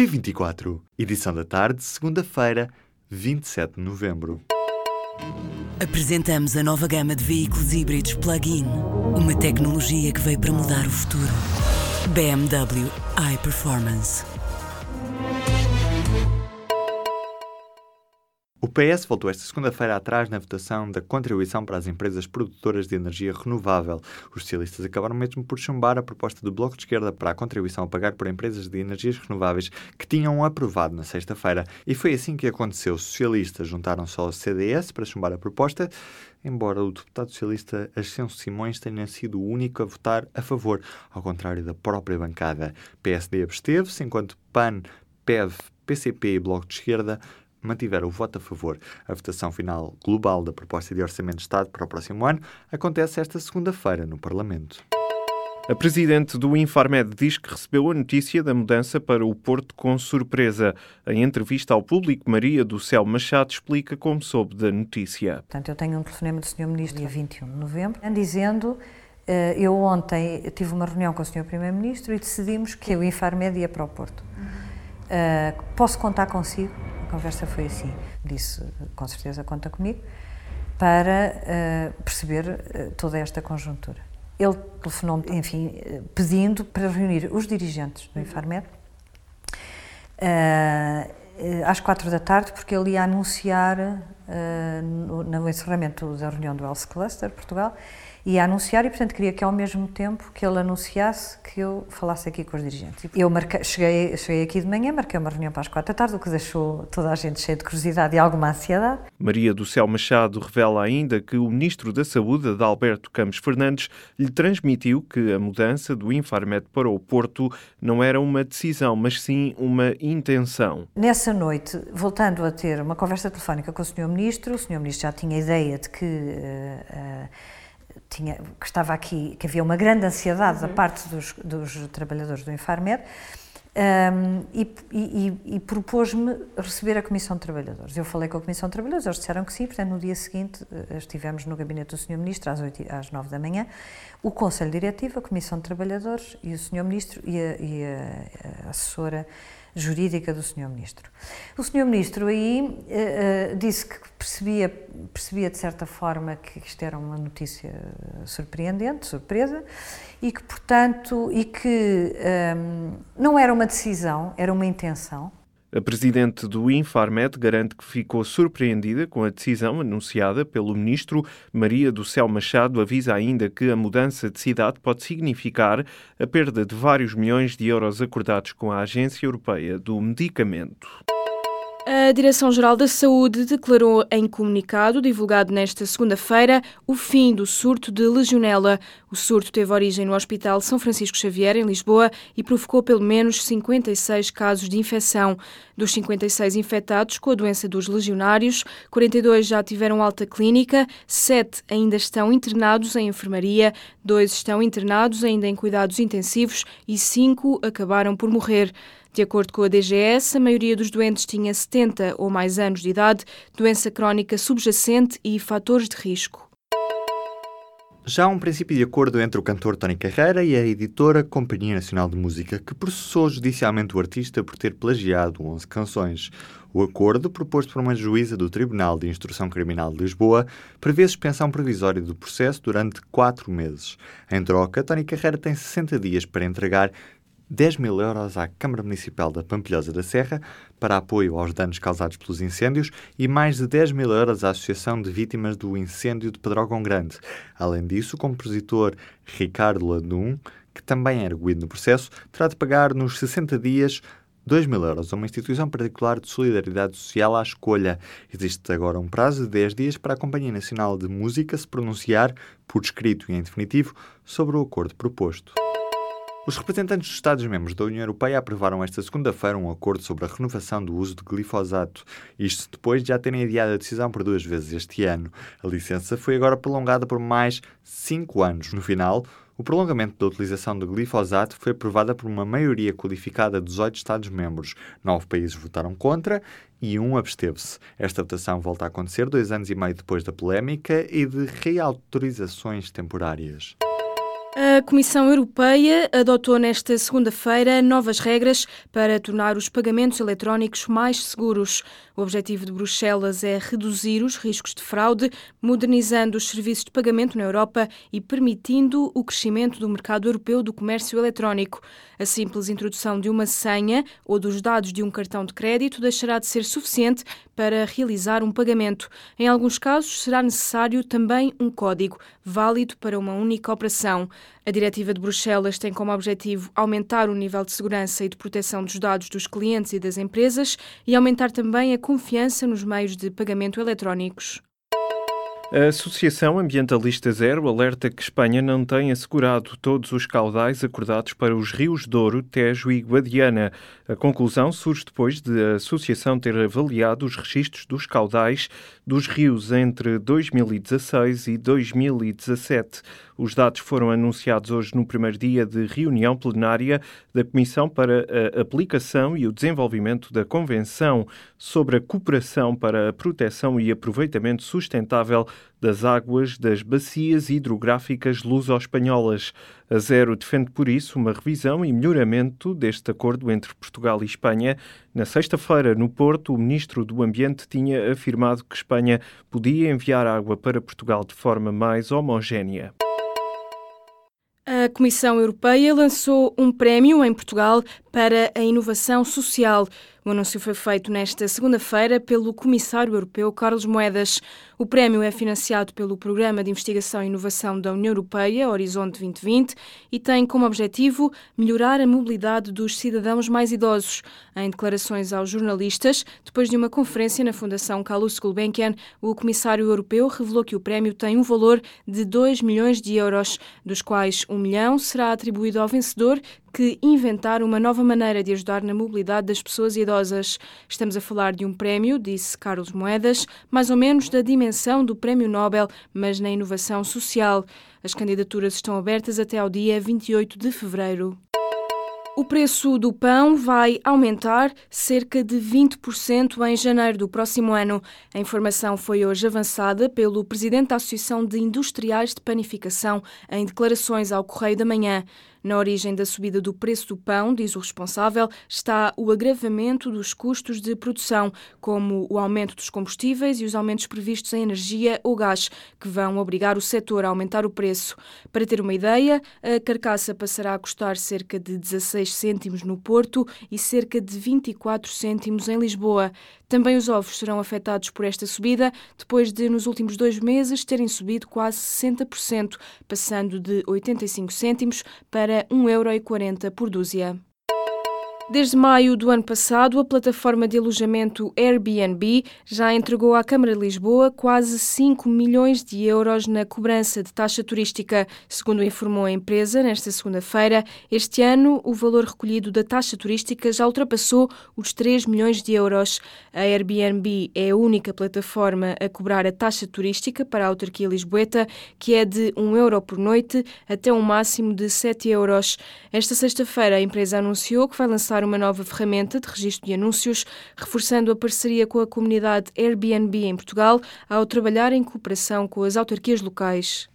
P24, edição da tarde, segunda-feira, 27 de novembro. Apresentamos a nova gama de veículos híbridos plug-in. Uma tecnologia que veio para mudar o futuro. BMW iPerformance. PS voltou esta segunda-feira atrás na votação da contribuição para as empresas produtoras de energia renovável. Os socialistas acabaram mesmo por chumbar a proposta do Bloco de Esquerda para a contribuição a pagar por empresas de energias renováveis que tinham aprovado na sexta-feira. E foi assim que aconteceu. Os socialistas juntaram só o CDS para chumbar a proposta, embora o deputado socialista Ascenso Simões tenha sido o único a votar a favor, ao contrário da própria bancada. PSD absteve-se, enquanto PAN, PEV, PCP e Bloco de Esquerda mantiveram o voto a favor. A votação final global da proposta de Orçamento de Estado para o próximo ano acontece esta segunda-feira no Parlamento. A presidente do Infarmed diz que recebeu a notícia da mudança para o Porto com surpresa. Em entrevista ao público, Maria do Céu Machado explica como soube da notícia. Portanto, eu tenho um telefonema do Sr. Ministro dia 21 de novembro, dizendo eh, eu ontem tive uma reunião com o Sr. Primeiro-Ministro e decidimos que o Infarmed ia para o Porto. Uh, posso contar consigo? Conversa foi assim. Disse, com certeza, conta comigo, para uh, perceber uh, toda esta conjuntura. Ele telefonou, enfim, pedindo para reunir os dirigentes do Infarmed às quatro da tarde, porque ele ia anunciar, no, no encerramento da reunião do Health Cluster Portugal, ia anunciar e, portanto, queria que ao mesmo tempo que ele anunciasse, que eu falasse aqui com os dirigentes. Eu marquei, cheguei, cheguei aqui de manhã, marquei uma reunião para as quatro da tarde, o que deixou toda a gente cheia de curiosidade e alguma ansiedade. Maria do Céu Machado revela ainda que o Ministro da Saúde, Adalberto Campos Fernandes, lhe transmitiu que a mudança do Infarmed para o Porto não era uma decisão, mas sim uma intenção. Nessa noite, voltando a ter uma conversa telefónica com o Sr. Ministro, o Sr. Ministro já tinha ideia de que... Uh, uh, tinha, que estava aqui, que havia uma grande ansiedade uhum. da parte dos, dos, trabalhadores do Infarmed um, e, e, e propôs-me receber a Comissão de Trabalhadores. Eu falei com a Comissão de Trabalhadores, eles disseram que sim, portanto, no dia seguinte eh, estivemos no gabinete do Sr. Ministro às, 8, às 9 da manhã, o Conselho Diretivo, a Comissão de Trabalhadores e o Sr. Ministro e a, e a assessora jurídica do Sr. Ministro. O Sr. Ministro aí uh, disse que percebia, percebia de certa forma que isto era uma notícia surpreendente, surpresa, e que, portanto, e que um, ehm, não era uma decisão, era uma intenção, a presidente do Infarmed garante que ficou surpreendida com a decisão anunciada pelo ministro. Maria do Céu Machado avisa ainda que a mudança de cidade pode significar a perda de vários milhões de euros acordados com a Agência Europeia do Medicamento. A Direção-Geral da Saúde declarou em comunicado divulgado nesta segunda-feira o fim do surto de legionela. O surto teve origem no Hospital São Francisco Xavier, em Lisboa, e provocou pelo menos 56 casos de infecção. Dos 56 infectados com a doença dos legionários, 42 já tiveram alta clínica, 7 ainda estão internados em enfermaria, 2 estão internados ainda em cuidados intensivos e 5 acabaram por morrer. De acordo com a DGS, a maioria dos doentes tinha 70 ou mais anos de idade, doença crónica subjacente e fatores de risco. Já há um princípio de acordo entre o cantor Tony Carreira e a editora Companhia Nacional de Música, que processou judicialmente o artista por ter plagiado 11 canções. O acordo, proposto por uma juíza do Tribunal de Instrução Criminal de Lisboa, prevê suspensão provisória do processo durante quatro meses. Em troca, Tony Carreira tem 60 dias para entregar 10 mil euros à Câmara Municipal da Pampilhosa da Serra para apoio aos danos causados pelos incêndios e mais de 10 mil euros à Associação de Vítimas do Incêndio de Pedrógão Grande. Além disso, o compositor Ricardo Ladum, que também é arguído no processo, terá de pagar nos 60 dias 2 mil euros a uma instituição particular de solidariedade social à escolha. Existe agora um prazo de 10 dias para a Companhia Nacional de Música se pronunciar, por escrito e em definitivo, sobre o acordo proposto. Os representantes dos Estados-membros da União Europeia aprovaram esta segunda-feira um acordo sobre a renovação do uso de glifosato, isto depois de já terem adiado a decisão por duas vezes este ano. A licença foi agora prolongada por mais cinco anos. No final, o prolongamento da utilização do glifosato foi aprovada por uma maioria qualificada de 18 Estados-membros. Nove países votaram contra e um absteve-se. Esta votação volta a acontecer dois anos e meio depois da polémica e de reautorizações temporárias. A Comissão Europeia adotou nesta segunda-feira novas regras para tornar os pagamentos eletrónicos mais seguros. O objetivo de Bruxelas é reduzir os riscos de fraude, modernizando os serviços de pagamento na Europa e permitindo o crescimento do mercado europeu do comércio eletrónico. A simples introdução de uma senha ou dos dados de um cartão de crédito deixará de ser suficiente para realizar um pagamento. Em alguns casos, será necessário também um código, válido para uma única operação. A Diretiva de Bruxelas tem como objetivo aumentar o nível de segurança e de proteção dos dados dos clientes e das empresas e aumentar também a confiança nos meios de pagamento eletrónicos. A Associação Ambientalista Zero alerta que Espanha não tem assegurado todos os caudais acordados para os rios Douro, Tejo e Guadiana. A conclusão surge depois de a Associação ter avaliado os registros dos caudais dos rios entre 2016 e 2017. Os dados foram anunciados hoje no primeiro dia de reunião plenária da Comissão para a Aplicação e o Desenvolvimento da Convenção sobre a Cooperação para a Proteção e Aproveitamento Sustentável das águas das bacias hidrográficas luso-espanholas. A Zero defende, por isso, uma revisão e melhoramento deste acordo entre Portugal e Espanha. Na sexta-feira, no Porto, o ministro do Ambiente tinha afirmado que Espanha podia enviar água para Portugal de forma mais homogénea. A Comissão Europeia lançou um prémio em Portugal para a inovação social. O anúncio foi feito nesta segunda-feira pelo Comissário Europeu Carlos Moedas. O prémio é financiado pelo Programa de Investigação e Inovação da União Europeia, Horizonte 2020, e tem como objetivo melhorar a mobilidade dos cidadãos mais idosos. Em declarações aos jornalistas, depois de uma conferência na Fundação Carlos Gulbenkian, o Comissário Europeu revelou que o prémio tem um valor de 2 milhões de euros, dos quais 1 milhão será atribuído ao vencedor, que inventar uma nova maneira de ajudar na mobilidade das pessoas idosas. Estamos a falar de um prémio, disse Carlos Moedas, mais ou menos da dimensão do Prémio Nobel, mas na inovação social. As candidaturas estão abertas até ao dia 28 de fevereiro. O preço do pão vai aumentar cerca de 20% em janeiro do próximo ano. A informação foi hoje avançada pelo presidente da Associação de Industriais de Panificação em declarações ao Correio da Manhã. Na origem da subida do preço do pão, diz o responsável, está o agravamento dos custos de produção, como o aumento dos combustíveis e os aumentos previstos em energia ou gás, que vão obrigar o setor a aumentar o preço. Para ter uma ideia, a carcaça passará a custar cerca de 16 cêntimos no Porto e cerca de 24 cêntimos em Lisboa. Também os ovos serão afetados por esta subida, depois de, nos últimos dois meses, terem subido quase 60%, passando de 85 cêntimos para 1,40€ por dúzia. Desde maio do ano passado, a plataforma de alojamento Airbnb já entregou à Câmara de Lisboa quase 5 milhões de euros na cobrança de taxa turística. Segundo informou a empresa nesta segunda-feira, este ano o valor recolhido da taxa turística já ultrapassou os 3 milhões de euros. A Airbnb é a única plataforma a cobrar a taxa turística para a autarquia lisboeta, que é de 1 euro por noite até um máximo de 7 euros. Esta sexta-feira, a empresa anunciou que vai lançar uma nova ferramenta de registro de anúncios, reforçando a parceria com a comunidade Airbnb em Portugal, ao trabalhar em cooperação com as autarquias locais.